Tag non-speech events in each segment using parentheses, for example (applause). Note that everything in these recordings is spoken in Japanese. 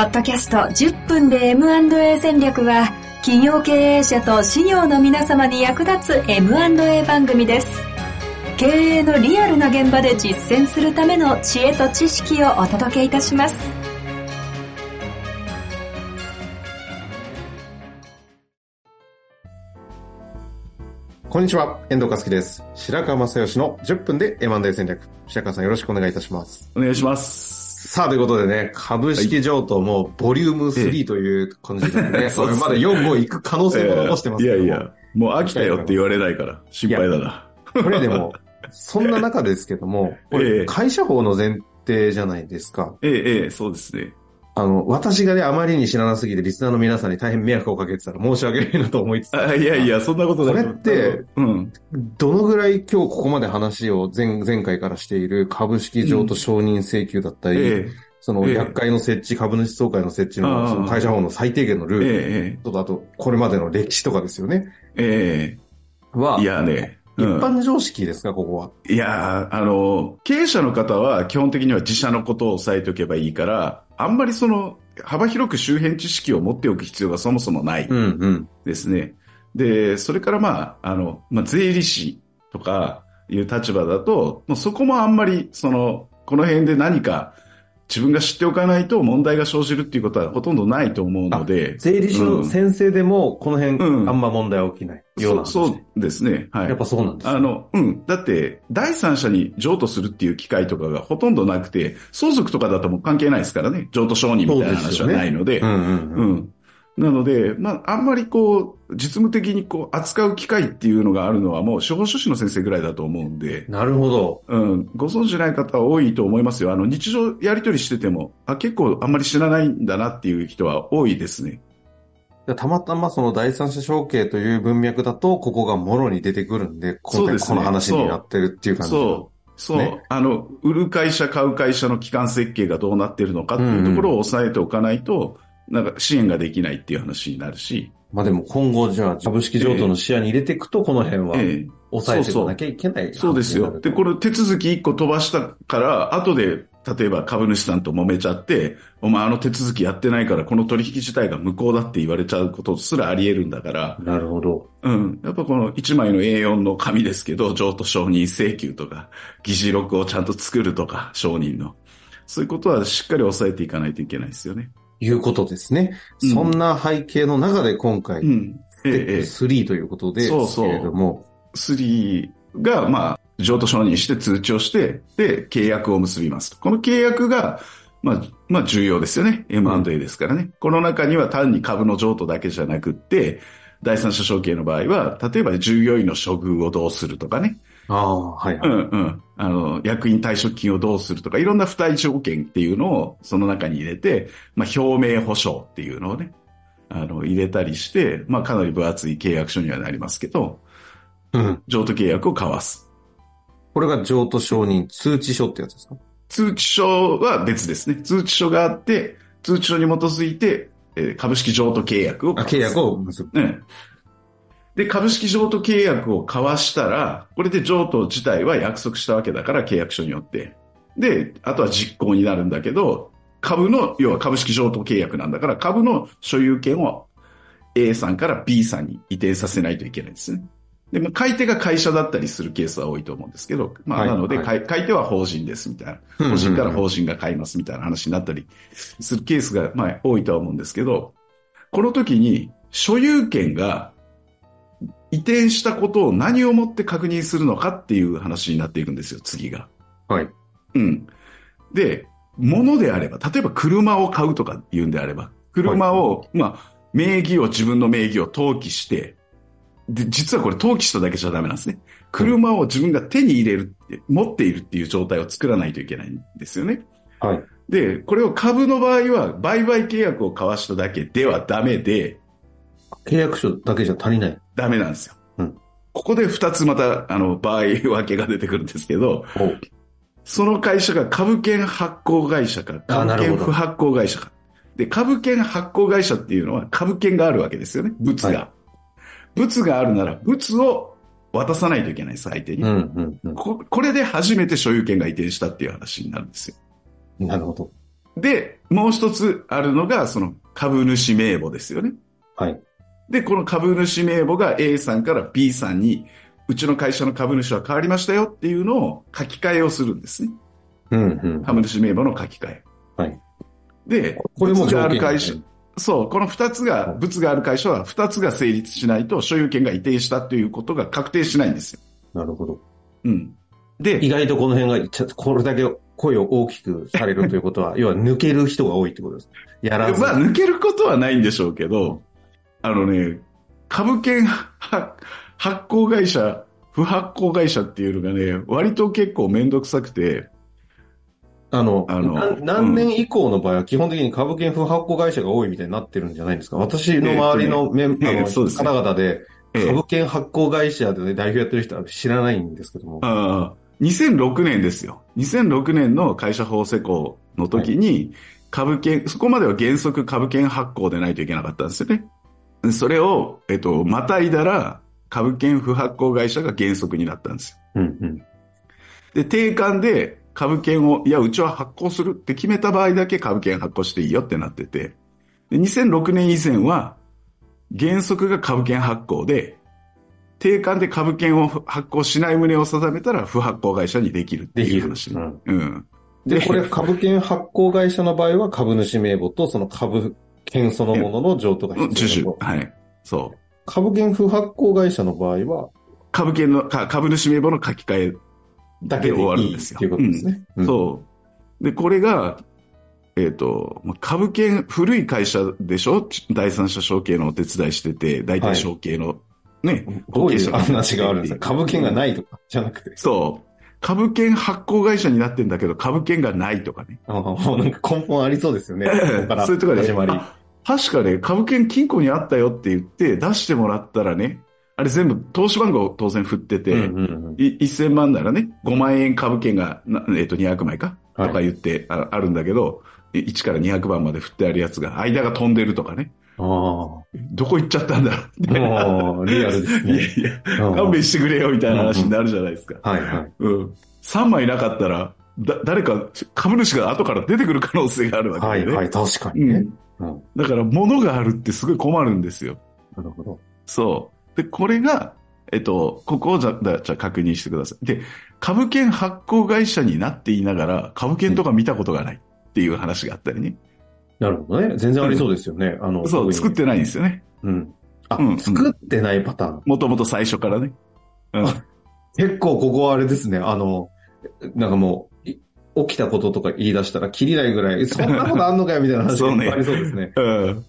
ポッドキャスト10分で M&A 戦略は企業経営者と事業の皆様に役立つ M&A 番組です。経営のリアルな現場で実践するための知恵と知識をお届けいたします。こんにちは、遠藤和樹です。白川正義の10分で M&A 戦略。白川さんよろしくお願いいたします。お願いします。さあ、ということでね、株式譲渡もボリューム3という感じでね、まだ4、5行く可能性も残してますけどもいやいや、もう飽きたよって言われないから、心配だな。これでも、そんな中ですけども、こ (laughs) えれえ会社法の前提じゃないですか。ええ、ええ、そうですね。あの、私がね、あまりに知らなすぎて、リスナーの皆さんに大変迷惑をかけてたら申し訳ないなと思いつつ、あいやいや、そんなことない。これって、うん。どのぐらい今日ここまで話を前前回からしている株式譲渡承認請求だったり、えそのええ役会の設置、株主総会の設置のその会社法の最低限のえ、ルールえとか、あと、これまでの歴史とかですよね。え、えはえ、いやね。一うん般常識ですか、ここは？いやー、あの、経営者の方は基本的には自社のことを押さえておけばいいから、あんまりその、幅広く周辺知識を持っておく必要がそもそもないうんうん。ですね。で、それからまあ、あの、まあ、税理士とかいう立場だと、もうそこもあんまり、その、この辺で何か自分が知っておかないと問題が生じるっていうことはほとんどないと思うので。税理士の先生でも、この辺、うんあんま問題は起きないような話。そうそうですね。はい。やっぱそうなんですねあの、うん。だって、第三者に譲渡するっていう機会とかがほとんどなくて、相続とかだともう関係ないですからね。譲渡承認みたいな話はないので。うんうんううん。ん。なので、まあ、あんまりこう、実務的にこう、扱う機会っていうのがあるのはもう司法書士の先生ぐらいだと思うんで、なるほど。うん、ご存知ない方は多いと思いますよ。あの、日常やり取りしてても、あ、結構あんまり知らないんだなっていう人は多いですね。たまたまその第三者承継という文脈だと、ここがもろに出てくるんで、今回この話になってるっていう感じ。そう。そう。ねあの、売る会社、買う会社の基幹設計がどうなってるのかっていうところを押さえておかないと、なんか支援ができないっていう話になるし、まあでも今後じゃあ株式譲渡の視野に入れていくと、この辺はええ抑えていかなきゃいけない。そうですよ。で、これ手続き1個飛ばしたから、後で、例えば株主さんと揉めちゃって、お前あの手続きやってないから、この取引自体が無効だって言われちゃうことすらあり得るんだから、なるほど。うん。やっぱこの1枚の A4 の紙ですけど、譲渡承認請求とか、議事録をちゃんと作るとか、承認の。そういうことはしっかり抑えていかないといけないですよね。いうことですね。うんそんな背景の中で今回、うん。ステップええ、3ということで、そうそうけれども、3が、まあ、譲渡承認して通知をして、で、契約を結びますと。この契約が、まあ、まあ重要ですよね。M&A ですからね。この中には単に株の譲渡だけじゃなくって、第三者承継の場合は、例えば従業員の処遇をどうするとかね。ああ、はいはい。うんうん。あの、役員退職金をどうするとか、いろんな付帯条件っていうのをその中に入れて、まあ表明保証っていうのをね、あの、入れたりして、まあかなり分厚い契約書にはなりますけど、うん。譲渡契約を交わす。これが譲渡承認通知書ってやつですか？通知書は別ですね。通知書があって、通知書に基づいて、えー株式譲渡契約をあ、契約を結ぶ。うん。で、株式譲渡契約を交わしたら、これで譲渡自体は約束したわけだから、契約書によって。で、あとは実行になるんだけど、株の、要は株式譲渡契約なんだから、株の所有権を A さんから B さんに移転させないといけないんですね。で、まあ、買い手が会社だったりするケースは多いと思うんですけど、まあ、はいなので、はい買い買い手は法人ですみたいな。法人から法人が買いますみたいな話になったりするケースが、まあ、多いとは思うんですけど、この時に所有権が移転したことを何をもって確認するのかっていう話になっていくんですよ、次が。はい。うん。で、物であれば、例えば車を買うとか言うんであれば、車を、まあ、名義を自分の名義を登記して、で、実はこれ登記しただけじゃダメなんですね。車を自分が手に入れるって、持っているっていう状態を作らないといけないんですよね。はい。で、これを株の場合は、売買契約を交わしただけではダメで、契約書だけじゃ足りない。ダメなんですよ。うんここで二つまた、あの、場合分けが出てくるんですけど、おその会社が株券発行会社か、株券不発行会社か。で、株券発行会社っていうのは株券があるわけですよね。物が。は物があるなら、物を渡さないといけないです、相手に。うん、うん、うん。ここれで初めて所有権が移転したっていう話になるんですよ。なるほど。で、もう一つあるのが、その株主名簿ですよね。はい。で、この株主名簿が A さんから B さんに、うちの会社の株主は変わりましたよっていうのを書き換えをするんですね。うん、うん。株主名簿の書き換え。はい。で、これも物があ条件る会社、そう、この二つが、物がある会社は二つが成立しないと所有権が移転したということが確定しないんですよ。なるほど。うん。で、意外とこの辺が、ちょこれだけ声を大きくされるということは、要は抜ける人が多いってことです。やらず。まあ、抜けることはないんでしょうけど、あのね、株券は発行会社、不発行会社っていうのがね、割と結構めんどくさくて、あの、あの何年以降の場合は基本的に株券不発行会社が多いみたいになってるんじゃないですか。私の周りのメン、ええあの、そうですね方々で、ええ株券発行会社で、ね、代表やってる人は知らないんですけども。ああ2006年ですよ。2006年の会社法施行の時に、株券、そこまでは原則株券発行でないといけなかったんですよね。それを、えっと、またいだら、株券不発行会社が原則になったんですよ。うんうん。で、定款で株券を、いや、うちは発行するって決めた場合だけ株券発行していいよってなってて、で2006年以前は、原則が株券発行で、定款で株券を発行しない旨を定めたら不発行会社にできるってできる。いう話。うんうん。で、これ株券発行会社の場合は株主名簿とその株券そのものの譲渡が必要はい。そう。株券不発行会社の場合は、株券の、か株主名簿の書き換えだけで終わるいいんですよっていうことですね。うんそう。で、これが、えっ、と、まあ株券、古い会社でしょ？第三者承継のお手伝いしてて、大体承継の、ね、どういう後継者が話があるんですか？(laughs) 株券がないとかじゃなくて。そう。株券発行会社になってんだけど、株券がないとかね。あもうなんか根本ありそうですよね。ここからそういうところで、始まり。あ確かね、株券金庫にあったよって言って出してもらったらね、あれ全部投資番号当然振ってて、うんうんうんい1000万ならね、5万円株券が、なえっ、と、200枚かとはいか言ってあ,、あるんだけど、い1から200番まで振ってあるやつが、間が飛んでるとかね。どこ行っちゃったんだろうリアルですいやね。いや、うん勘弁してくれよみたいな話になるじゃないですか。はいはい。うん。3枚なかったら、だ、誰か、株主が後から出てくる可能性があるわけでね。はいはい、確かにね。うん。うん。だから、物があるってすごい困るんですよ。なるほど。そう。で、これが、えっと、ここをじゃ、だじゃあ確認してください。で、株券発行会社になっていながら、株券とか見たことがないっていう話があったりね。なるほどね。全然ありそうですよね。あの、そう、作ってないんですよね。うん。あ、うん作ってないパターン。もともと最初からね。うん。結構ここはあれですね。あの、なんかもう、い起きたこととか言い出したら切りないぐらい、(laughs) そんなことあんのかよみたいな話がありそうですね。うん。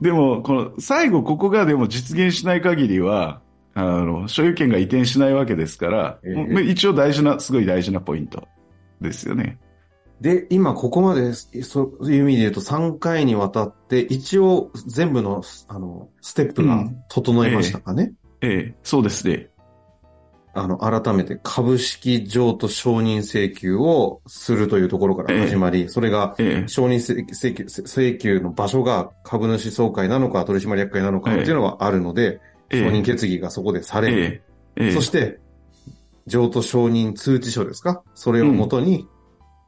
でも、この、最後ここがでも実現しない限りは、あの、所有権が移転しないわけですから、ええもう一応大事な、すごい大事なポイントですよね。で、今ここまで、そういう意味で言うと3回にわたって、一応全部の、あの、ステップが整いましたかね、ええ、そうですね。あの、改めて株式譲渡承認請求をするというところから始まり、それがええ、承認請請求請求の場所が株主総会なのか取締役会なのかっていうのがあるので、ええ。承認決議がそこでされる。ええ、ええ、そして、譲渡承認通知書ですか？それをもとに、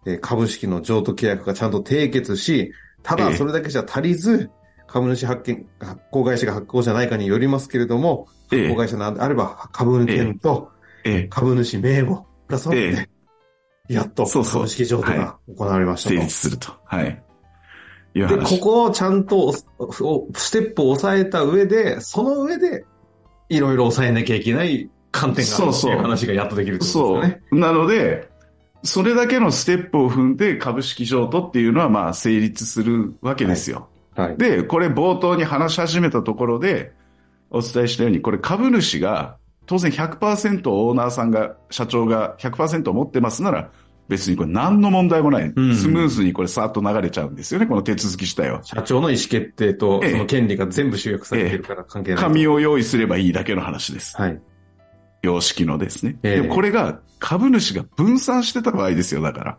えー株式の譲渡契約がちゃんと締結し、ただええそれだけじゃ足りず、株主発見、発行会社が発行じゃないかによりますけれども、ええ発行会社なんであれば株券とええ、株主名簿が揃って、えやっとそうそう株式譲渡が行われましたと。成立すると。はい。で、こ話。こをちゃんとステップを押さえた上で、その上で、いろいろ抑えなきゃいけない観点があるってそうそういう話がやっとできるとそですよね。う。なので、それだけのステップを踏んで株式譲渡っていうのはまあ成立するわけですよ。はい。で、これ冒頭に話し始めたところでお伝えしたように、これ株主が当然100%オーナーさんが、社長が100%持ってますなら、別にこれ何の問題もない。うんスムーズにこれさーっと流れちゃうんですよね、この手続き自体は。社長の意思決定とええその権利が全部集約されているから関係ない。紙を用意すればいいだけの話です。はい。様式のですね。ええでもこれが株主が分散してた場合ですよ、だから。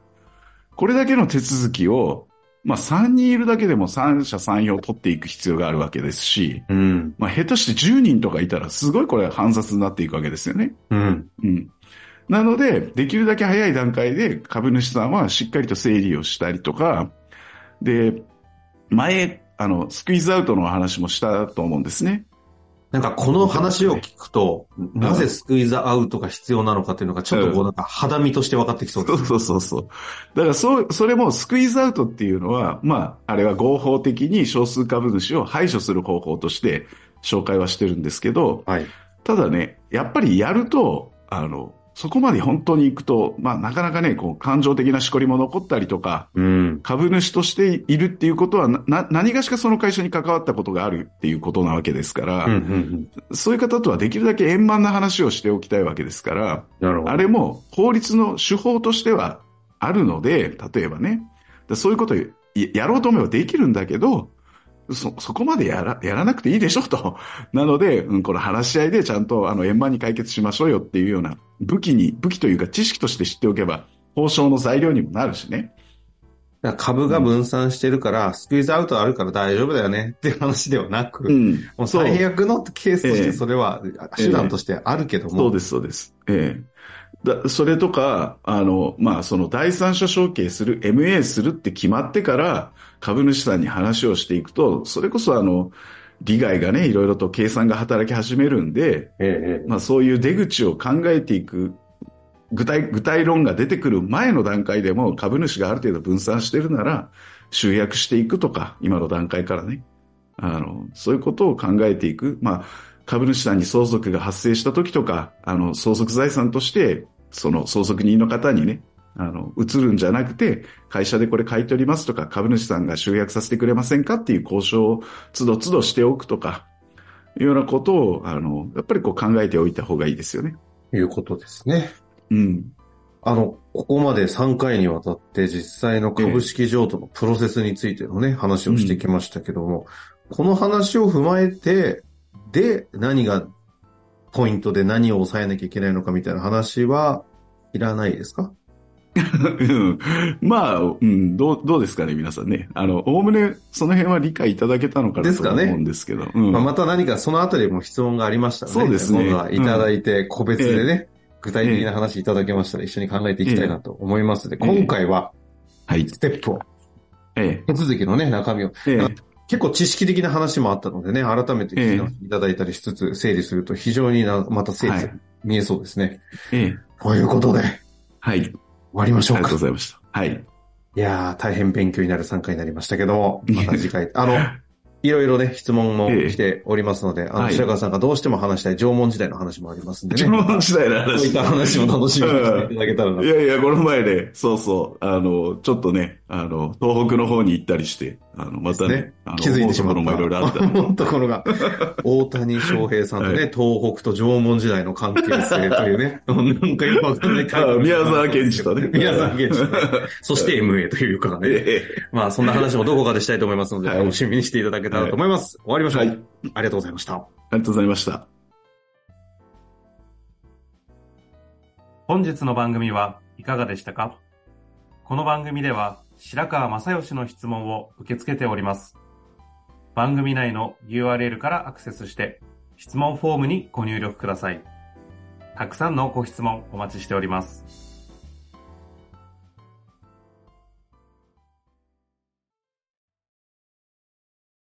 これだけの手続きを、まあ3人いるだけでも三者三様取っていく必要があるわけですし、うん。まあ下手して10人とかいたらすごいこれ煩雑になっていくわけですよね。うん。うん。なので、できるだけ早い段階で株主さんはしっかりと整理をしたりとか、で、前、あの、スクイズアウトの話もしたと思うんですね。なんかこの話を聞くと、なぜスクイズアウトが必要なのかっていうのがちょっとこうなんか肌身として分かってきそうです。そうそうそう。だからそう、それもスクイズアウトっていうのは、まあ、あれは合法的に少数株主を排除する方法として紹介はしてるんですけど、はい、ただね、やっぱりやると、あの、そこまで本当に行くと、まあなかなかね、こう感情的なしこりも残ったりとか、うん、株主としているっていうことはな、何がしかその会社に関わったことがあるっていうことなわけですから、うんうんうん、そういう方とはできるだけ円満な話をしておきたいわけですから、あれも法律の手法としてはあるので、例えばね、そういうことやろうと思えばできるんだけど、そ、そこまでやら、やらなくていいでしょと。(laughs) なので、うん、この話し合いでちゃんと、あの、円満に解決しましょうよっていうような武器に、武器というか知識として知っておけば、交渉の材料にもなるしね。株が分散してるから、うん、スクイズアウトあるから大丈夫だよねっていう話ではなく、うん、もう最悪のケースとしてそれは手段としてあるけども。えー、そうです、そうです。ええだそれとか、あの、まあ、その第三者承継する、MA するって決まってから、株主さんに話をしていくと、それこそあの、利害がね、いろいろと計算が働き始めるんで、ええ、まあそういう出口を考えていく、具体、具体論が出てくる前の段階でも株主がある程度分散してるなら、集約していくとか、今の段階からね。あの、そういうことを考えていく。まあ、株主さんに相続が発生した時とか、あの、相続財産として、その相続人の方にね、あの、移るんじゃなくて、会社でこれ買い取りますとか、株主さんが集約させてくれませんかっていう交渉をつどつどしておくとか、いうようなことを、あの、やっぱりこう考えておいた方がいいですよね。いうことですね。うん。あの、ここまで3回にわたって実際の株式譲渡のプロセスについてのね、話をしてきましたけども、うん、この話を踏まえて、で、何がポイントで何を抑えなきゃいけないのかみたいな話はいらないですか？まあ、うん、どう、どうですかね、皆さんね。あの、おおむね、その辺は理解いただけたのかなと思うんですけど。ねうん、まあ、また何かそのあたりも質問がありましたらね。そうですね。いただいて、個別でね、うん、具体的な話いただけましたら一緒に考えていきたいなと思いますので、今回は、はい。ステップを、ええ、手続きのね、中身を、ええ、結構知識的な話もあったのでね、改めて聞いていただいたりしつつ整理すると非常にな、また整理、見えそうですね。ええ。ということで。はい。終わりましょうか。ありがとうございました。はい。いやー、大変勉強になる参加になりましたけども、また次回、(laughs) あの、いろいろね、質問も来ておりますので、ええ、あの、白川さんがどうしても話したい縄文時代の話もありますんでね。縄文時代の話。そういった話も楽しみにしていただけたらな、いやいや、この前ね、そうそう、あの、ちょっとね、あの、東北の方に行ったりして、あの、またね、ね気づいてしまった。もいろいろあった。(laughs) ところが、(laughs) 大谷翔平さんとね、はい、東北と縄文時代の関係性というね、(laughs) なんか今わかんない宮沢賢治とね。宮沢賢治と、ね。そして MA というかね。まあ、そんな話もどこかでしたいと思いますので、楽しみにしていただけたらと思います。終わりましょう、はい。ありがとうございました。ありがとうございました。本日の番組はいかがでしたかこの番組では白川正義の質問を受け付けております。番組内の URL からアクセスして質問フォームにご入力ください。たくさんのご質問お待ちしております。